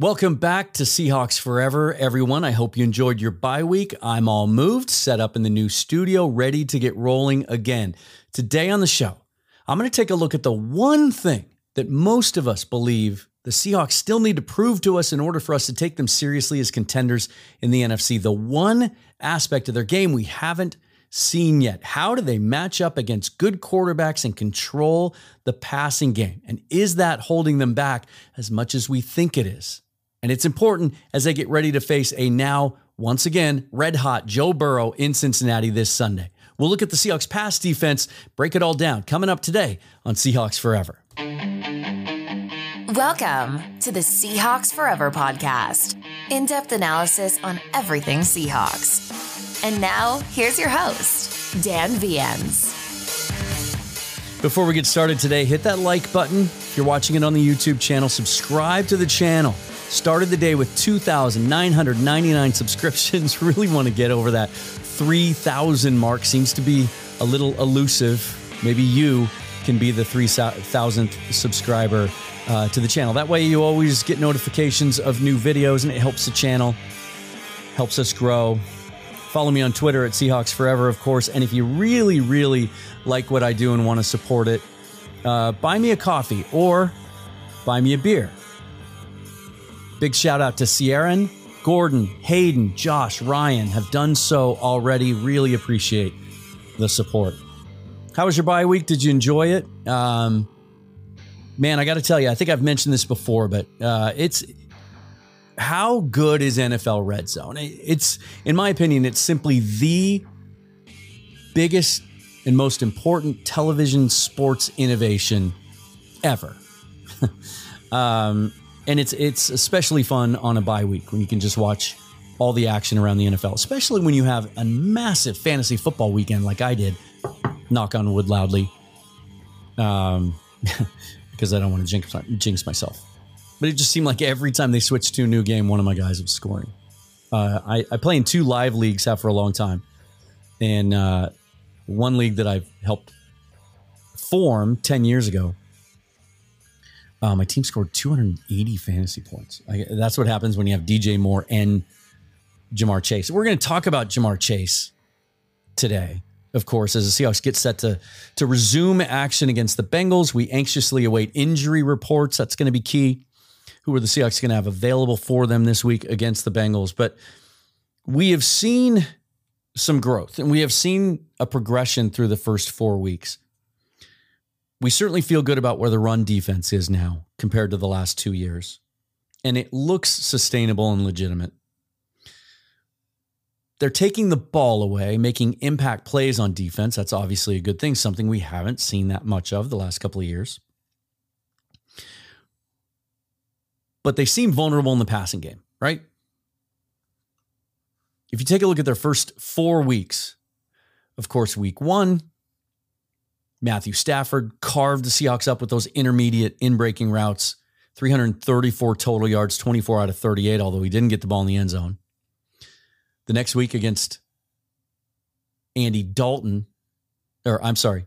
Welcome back to Seahawks Forever, everyone. I hope you enjoyed your bye week. I'm all moved, set up in the new studio, ready to get rolling again. Today on the show, I'm going to take a look at the one thing that most of us believe the Seahawks still need to prove to us in order for us to take them seriously as contenders in the NFC. The one aspect of their game we haven't seen yet. How do they match up against good quarterbacks and control the passing game? And is that holding them back as much as we think it is? And it's important as they get ready to face a now, once again, red hot Joe Burrow in Cincinnati this Sunday. We'll look at the Seahawks pass defense, break it all down, coming up today on Seahawks Forever. Welcome to the Seahawks Forever podcast in depth analysis on everything Seahawks. And now, here's your host, Dan Viens. Before we get started today, hit that like button. If you're watching it on the YouTube channel, subscribe to the channel. Started the day with 2,999 subscriptions. Really want to get over that 3,000 mark. Seems to be a little elusive. Maybe you can be the 3,000th subscriber uh, to the channel. That way, you always get notifications of new videos and it helps the channel, helps us grow. Follow me on Twitter at Seahawks Forever, of course. And if you really, really like what I do and want to support it, uh, buy me a coffee or buy me a beer. Big shout out to Sierran, Gordon, Hayden, Josh, Ryan have done so already. Really appreciate the support. How was your bye week? Did you enjoy it? Um, man, I got to tell you, I think I've mentioned this before, but uh, it's how good is NFL Red Zone? It's, in my opinion, it's simply the biggest and most important television sports innovation ever. um, and it's it's especially fun on a bye week when you can just watch all the action around the NFL, especially when you have a massive fantasy football weekend like I did. Knock on wood loudly, um, because I don't want to jinx, jinx myself. But it just seemed like every time they switched to a new game, one of my guys was scoring. Uh, I, I play in two live leagues have for a long time, and uh, one league that I've helped form ten years ago uh, my team scored 280 fantasy points. I, that's what happens when you have DJ Moore and Ja'Marr Chase. We're going to talk about Ja'Marr Chase today, of course, as the Seahawks get set to to resume action against the Bengals. We anxiously await injury reports. That's going to be key. Who are the Seahawks going to have available for them this week against the Bengals? But we have seen some growth and we have seen a progression through the first four weeks we certainly feel good about where the run defense is now compared to the last two years. And it looks sustainable and legitimate. They're taking the ball away, making impact plays on defense. That's obviously a good thing, something we haven't seen that much of the last couple of years. But they seem vulnerable in the passing game, right? If you take a look at their first four weeks, of course, week one, Matthew Stafford carved the Seahawks up with those intermediate in breaking routes. 334 total yards, 24 out of 38, although he didn't get the ball in the end zone. The next week against Andy Dalton, or I'm sorry,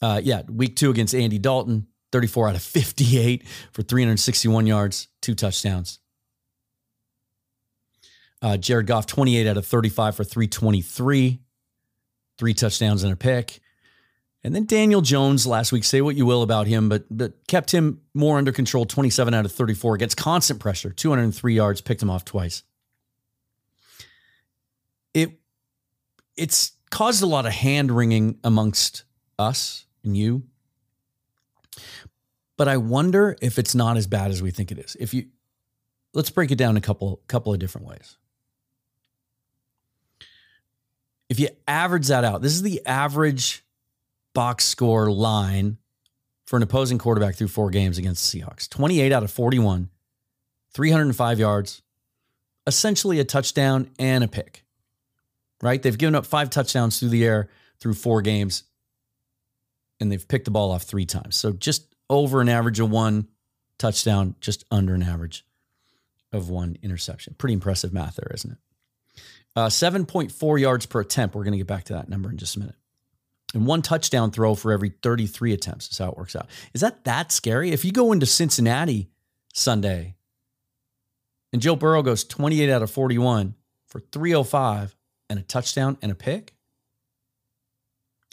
uh, yeah, week two against Andy Dalton, 34 out of 58 for 361 yards, two touchdowns. Uh, Jared Goff, 28 out of 35 for 323, three touchdowns and a pick. And then Daniel Jones last week, say what you will about him, but but kept him more under control, 27 out of 34 against constant pressure, 203 yards, picked him off twice. It it's caused a lot of hand wringing amongst us and you. But I wonder if it's not as bad as we think it is. If you let's break it down a couple couple of different ways. If you average that out, this is the average box score line for an opposing quarterback through four games against the Seahawks 28 out of 41, 305 yards, essentially a touchdown and a pick, right? They've given up five touchdowns through the air through four games, and they've picked the ball off three times. So just over an average of one touchdown, just under an average of one interception. Pretty impressive math there, isn't it? Uh, 7.4 yards per attempt. We're going to get back to that number in just a minute and one touchdown throw for every 33 attempts is how it works out. Is that that scary? If you go into Cincinnati Sunday And Joe Burrow goes 28 out of 41 for 305 and a touchdown and a pick.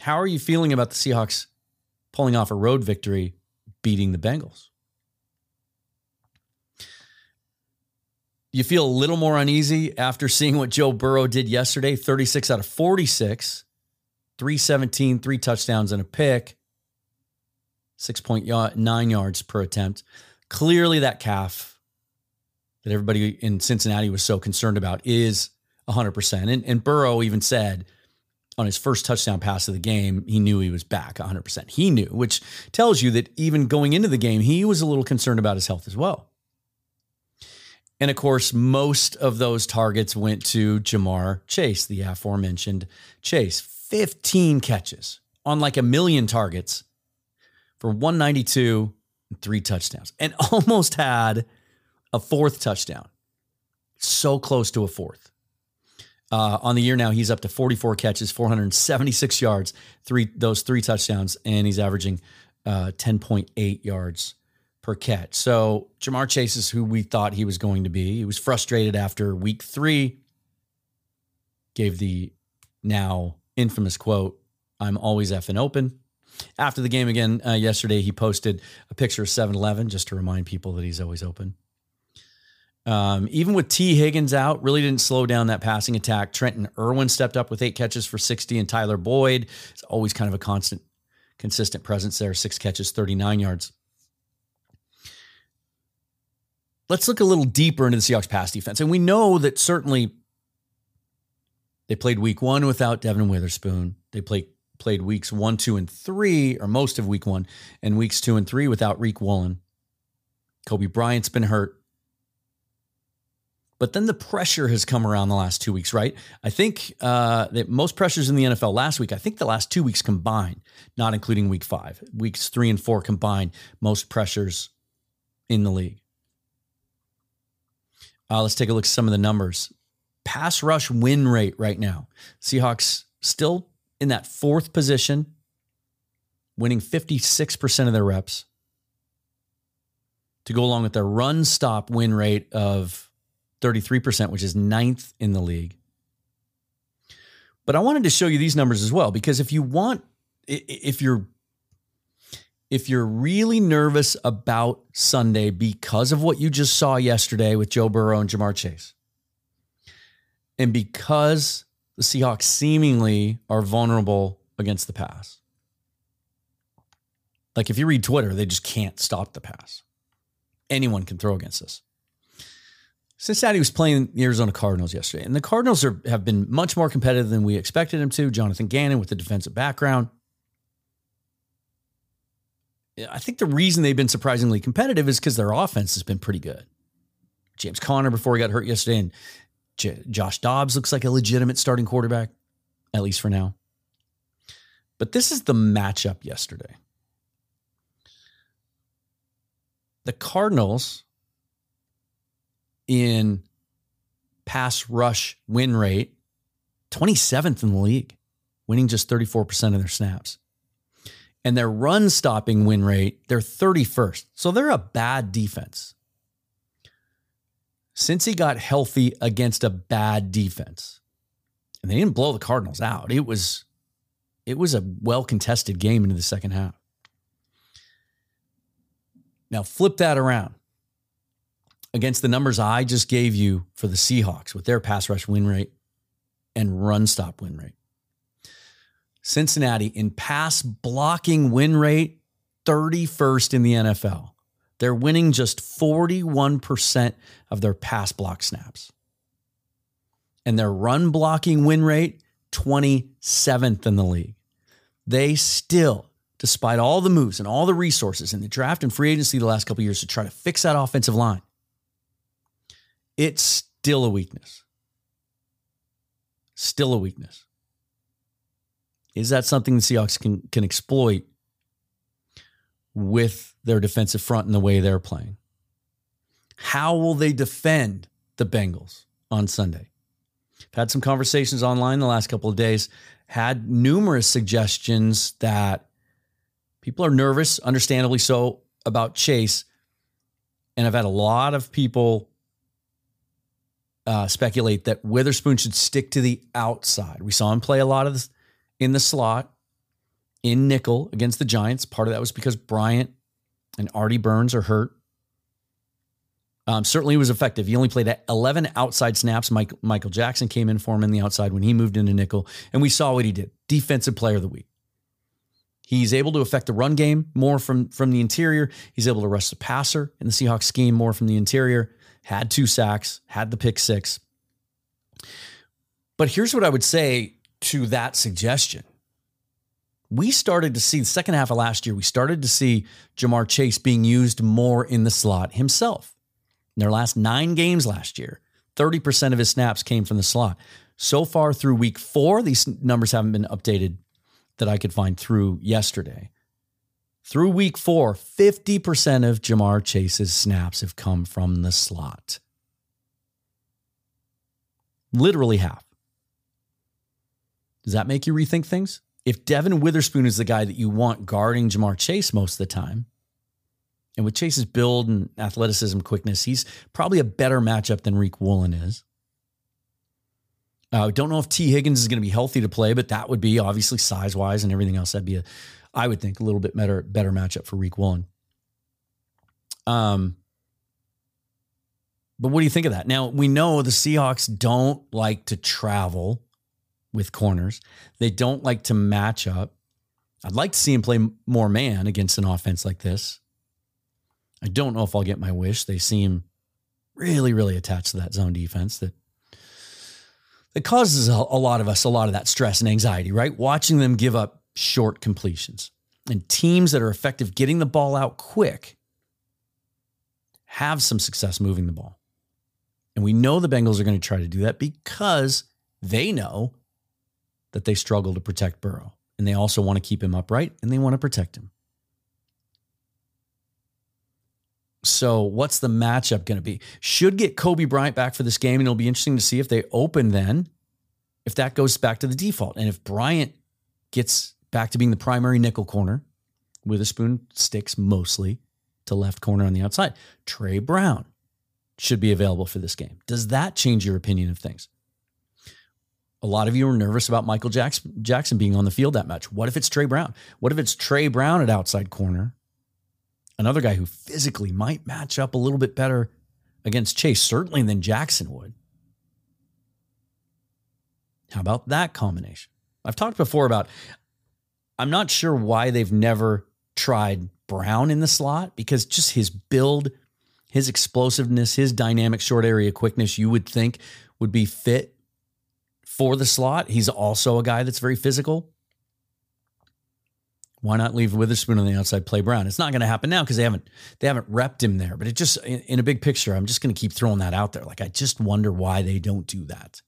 How are you feeling about the Seahawks pulling off a road victory, beating the Bengals? You feel a little more uneasy after seeing what Joe Burrow did yesterday 36 out of 46, 317, three touchdowns and a pick, 6.9 yards per attempt. Clearly, that calf that everybody in Cincinnati was so concerned about is 100%. And, and Burrow even said on his first touchdown pass of the game, he knew he was back 100%. He knew, which tells you that even going into the game, he was a little concerned about his health as well. And of course, most of those targets went to Ja'Marr Chase, the aforementioned Chase. 15 catches on like a million targets for 192 and three touchdowns, and almost had a fourth touchdown. So close to a fourth. Uh, on the year now, he's up to 44 catches, 476 yards, three those three touchdowns, and he's averaging uh, 10.8 yards per catch. So Ja'Marr Chase is who we thought he was going to be. He was frustrated after week three. Gave the now infamous quote, I'm always effing open. After the game again uh, yesterday, he posted a picture of 7 Eleven just to remind people that he's always open. Um, even with Tee Higgins out, really didn't slow down that passing attack. Trenton Irwin stepped up with eight catches for 60, and Tyler Boyd is always kind of a constant, consistent presence there. Six catches, 39 yards. Let's look a little deeper into the Seahawks pass defense. And we know that certainly they played week one without Devon Witherspoon. They played played weeks one, two, and three, or most of week one, and weeks two and three without Riq Woolen. Coby Bryant's been hurt. But then the pressure has come around the last two weeks, right? I think uh, that most pressures in the NFL last week, I think the last two weeks combined, not including week five, weeks three and four combined, most pressures in the league. Uh, let's take a look at some of the numbers. Pass rush win rate right now. Seahawks still in that fourth position, winning 56% of their reps. To go along with their run stop win rate of 33%, which is ninth in the league. But I wanted to show you these numbers as well, because if you want, if you're if you're really nervous about Sunday because of what you just saw yesterday with Joe Burrow and Ja'Marr Chase, and because the Seahawks seemingly are vulnerable against the pass, like if you read Twitter, they just can't stop the pass. Anyone can throw against us. Cincinnati was playing the Arizona Cardinals yesterday, and the Cardinals are, have been much more competitive than we expected them to. Jonathan Gannon with the defensive background. I think the reason they've been surprisingly competitive is because their offense has been pretty good. James Conner before he got hurt yesterday, and J- Josh Dobbs looks like a legitimate starting quarterback, at least for now. But this is the matchup yesterday. The Cardinals in pass rush win rate, 27th in the league, winning just 34% of their snaps and their run stopping win rate, they're 31st. So they're a bad defense. Since he got healthy against a bad defense, and they didn't blow the Cardinals out, it was it was a well contested game into the second half. Now flip that around against the numbers I just gave you for the Seahawks with their pass rush win rate and run stop win rate. Cincinnati in pass blocking win rate, 31st in the NFL. They're winning just 41% of their pass block snaps. And their run blocking win rate, 27th in the league. They still, despite all the moves and all the resources in the draft and free agency the last couple years to try to fix that offensive line, it's still a weakness. Still a weakness. Is that something the Seahawks can can exploit with their defensive front and the way they're playing? How will they defend the Bengals on Sunday? I've had some conversations online the last couple of days, had numerous suggestions that people are nervous, understandably so, about Chase. And I've had a lot of people uh, speculate that Witherspoon should stick to the outside. We saw him play a lot of this in the slot, in nickel against the Giants. Part of that was because Bryant and Artie Burns are hurt. Um, certainly was effective. He only played at 11 outside snaps. Mike, Michael Jackson came in for him in the outside when he moved into nickel, and we saw what he did. Defensive player of the week. He's able to affect the run game more from, from the interior. He's able to rush the passer in the Seahawks scheme more from the interior. Had two sacks, had the pick six. But here's what I would say to that suggestion. We started to see the second half of last year, we started to see Ja'Marr Chase being used more in the slot himself. In their last nine games last year, 30% of his snaps came from the slot. So far through week four, these numbers haven't been updated that I could find through yesterday. Through week four, 50% of Ja'Marr Chase's snaps have come from the slot. Literally half. Does that make you rethink things? If Devon Witherspoon is the guy that you want guarding Ja'Marr Chase most of the time, and with Chase's build and athleticism, quickness, he's probably a better matchup than Riq Woolen is. I uh, don't know if Tee Higgins is going to be healthy to play, but that would be obviously size wise and everything else. That'd be a, I would think, a little bit better better matchup for Riq Woolen. Um, but what do you think of that? Now we know the Seahawks don't like to travel with corners. They don't like to match up. I'd like to see him play more man against an offense like this. I don't know if I'll get my wish. They seem really, really attached to that zone defense that that causes a, a lot of us a lot of that stress and anxiety, right? Watching them give up short completions. And teams that are effective getting the ball out quick have some success moving the ball. And we know the Bengals are going to try to do that because they know that they struggle to protect Burrow. And they also want to keep him upright and they want to protect him. So, what's the matchup going to be? Should get Coby Bryant back for this game, and it'll be interesting to see if they open then, if that goes back to the default. And if Bryant gets back to being the primary nickel corner, Witherspoon sticks mostly to left corner on the outside. Tre Brown should be available for this game. Does that change your opinion of things? A lot of you are nervous about Michael Jackson being on the field that much. What if it's Tre Brown? What if it's Tre Brown at outside corner another guy who physically might match up a little bit better against Chase, certainly than Jackson would. How about that combination? I've talked before about I'm not sure why they've never tried Brown in the slot because just his build, his explosiveness, his dynamic short area quickness, you would think would be fit for the slot. He's also a guy that's very physical. Why not leave Witherspoon on the outside, play Brown? It's not going to happen now because they haven't they haven't repped him there. But it just in, in a big picture, I'm just going to keep throwing that out there. Like I just wonder why they don't do that.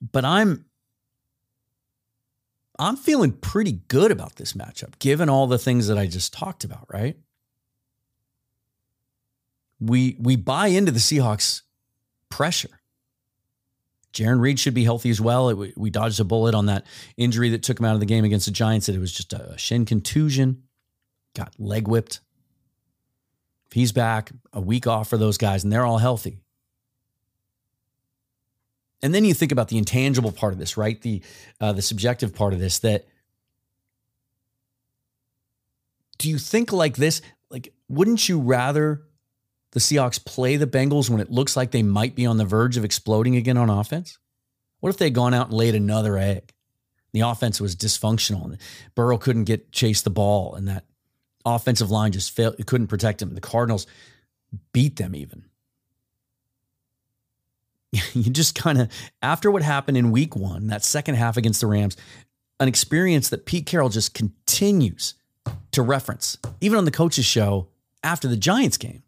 But I'm I'm feeling pretty good about this matchup, given all the things that I just talked about, right? We we buy into the Seahawks pressure. Jarran Reed should be healthy as well. It, we dodged a bullet on that injury that took him out of the game against the Giants. That it was just a shin contusion, got leg whipped. If he's back, a week off for those guys, and they're all healthy. And then you think about the intangible part of this, right? The uh, the subjective part of this. That do you think like this? Like, wouldn't you rather the Seahawks play the Bengals when it looks like they might be on the verge of exploding again on offense? What if they'd gone out and laid another egg? The offense was dysfunctional and Burrow couldn't get chase the ball and that offensive line just failed, it couldn't protect him. The Cardinals beat them even. you just kind of, after what happened in week one, that second half against the Rams, an experience that Pete Carroll just continues to reference, even on the coach's show after the Giants game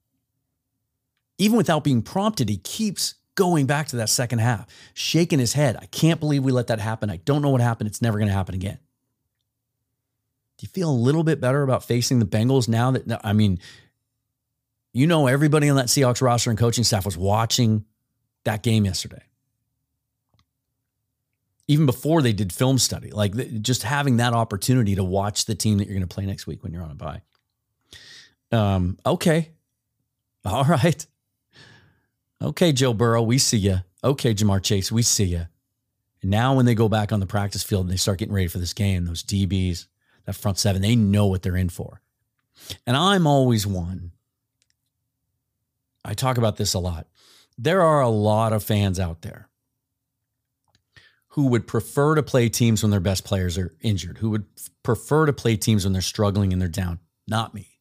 even without being prompted, he keeps going back to that second half, shaking his head. I can't believe we let that happen. I don't know what happened. It's never going to happen again. Do you feel a little bit better about facing the Bengals now that, I mean, you know, everybody on that Seahawks roster and coaching staff was watching that game yesterday. Even before they did film study, like just having that opportunity to watch the team that you're going to play next week when you're on a bye. Um, okay, All right. Okay, Joe Burrow, we see you. Okay, Ja'Marr Chase, we see you. And now when they go back on the practice field and they start getting ready for this game, those DBs, that front seven, they know what they're in for. And I'm always one. I talk about this a lot. There are a lot of fans out there who would prefer to play teams when their best players are injured, who would prefer to play teams when they're struggling and they're down. Not me.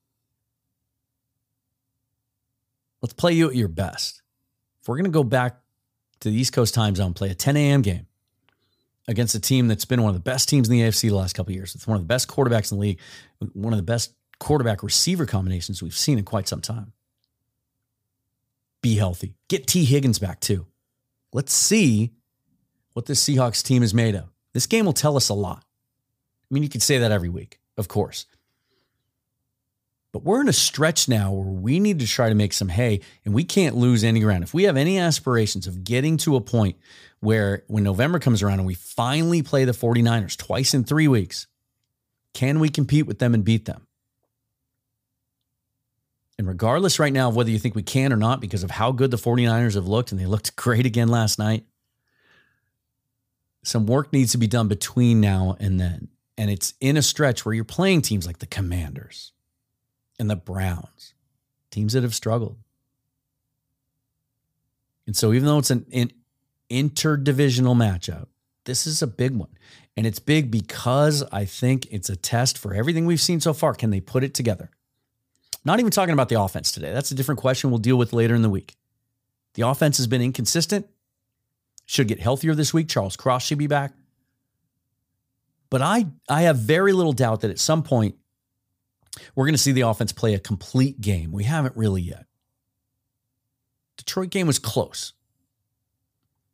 Let's play you at your best. We're going to go back to the East Coast time zone, play a 10 a.m. game against a team that's been one of the best teams in the AFC the last couple years. It's one of the best quarterbacks in the league, one of the best quarterback receiver combinations we've seen in quite some time. Be healthy. Get Tee Higgins back too. Let's see what this Seahawks team is made of. This game will tell us a lot. I mean, you could say that every week, of course. But we're in a stretch now where we need to try to make some hay and we can't lose any ground. If we have any aspirations of getting to a point where when November comes around and we finally play the 49ers twice in three weeks, can we compete with them and beat them? And regardless right now of whether you think we can or not, because of how good the 49ers have looked, and they looked great again last night, some work needs to be done between now and then. And it's in a stretch where you're playing teams like the Commanders and the Browns, teams that have struggled. And so, even though it's an, an interdivisional matchup, this is a big one. And it's big because I think it's a test for everything we've seen so far. Can they put it together? Not even talking about the offense today. That's a different question we'll deal with later in the week. The offense has been inconsistent, should get healthier this week. Charles Cross should be back. But I, I have very little doubt that at some point we're going to see the offense play a complete game. We haven't really yet. Detroit game was close,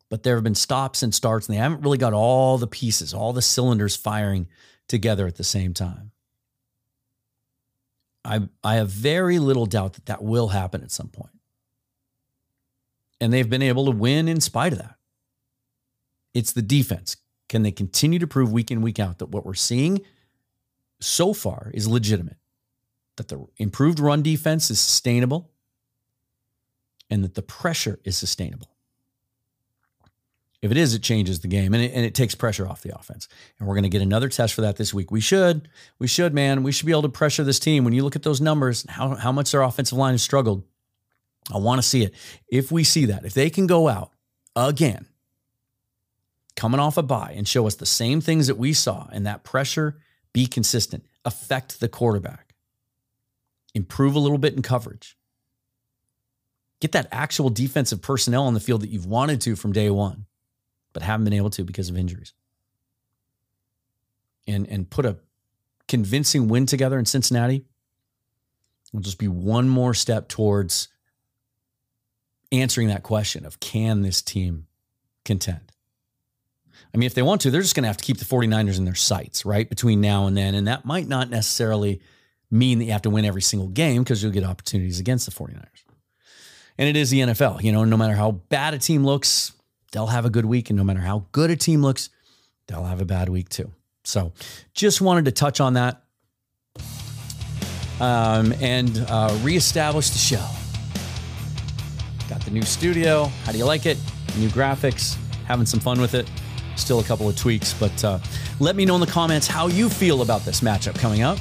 but there have been stops and starts, and they haven't really got all the pieces, all the cylinders firing together at the same time. I, I have very little doubt that that will happen at some point. And they've been able to win in spite of that. It's the defense. Can they continue to prove week in, week out that what we're seeing so far is legitimate? That the improved run defense is sustainable and that the pressure is sustainable. If it is, it changes the game and it, and it takes pressure off the offense. And we're going to get another test for that this week. We should, we should, man. We should be able to pressure this team. When you look at those numbers, how, how much their offensive line has struggled, I want to see it. If we see that, if they can go out again, coming off a bye and show us the same things that we saw and that pressure, be consistent, affect the quarterback, improve a little bit in coverage, get that actual defensive personnel on the field that you've wanted to from day one but haven't been able to because of injuries. And and put a convincing win together in Cincinnati will just be one more step towards answering that question of can this team contend? I mean, if they want to, they're just going to have to keep the 49ers in their sights, right? Between now and then. And that might not necessarily mean that you have to win every single game because you'll get opportunities against the 49ers. And it is the NFL. You know, no matter how bad a team looks, they'll have a good week. And no matter how good a team looks, they'll have a bad week too. So just wanted to touch on that um, and uh, reestablish the show. Got the new studio. How do you like it? New graphics. Having some fun with it. Still a couple of tweaks, but uh, let me know in the comments how you feel about this matchup coming up.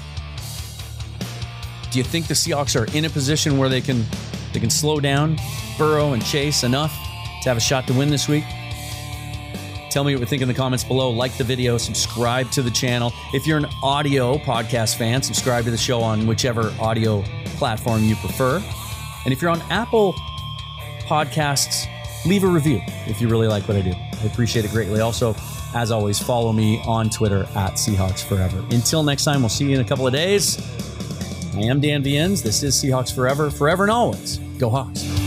Do you think the Seahawks are in a position where they can they can slow down Burrow and Chase enough to have a shot to win this week? Tell me what you think in the comments below. Like the video, subscribe to the channel. If you're an audio podcast fan, subscribe to the show on whichever audio platform you prefer. And if you're on Apple Podcasts, leave a review if you really like what I do. I appreciate it greatly. Also, as always, follow me on Twitter at Seahawks Forever. Until next time, we'll see you in a couple of days. I am Dan Viens. This is Seahawks Forever, forever and always. Go Hawks.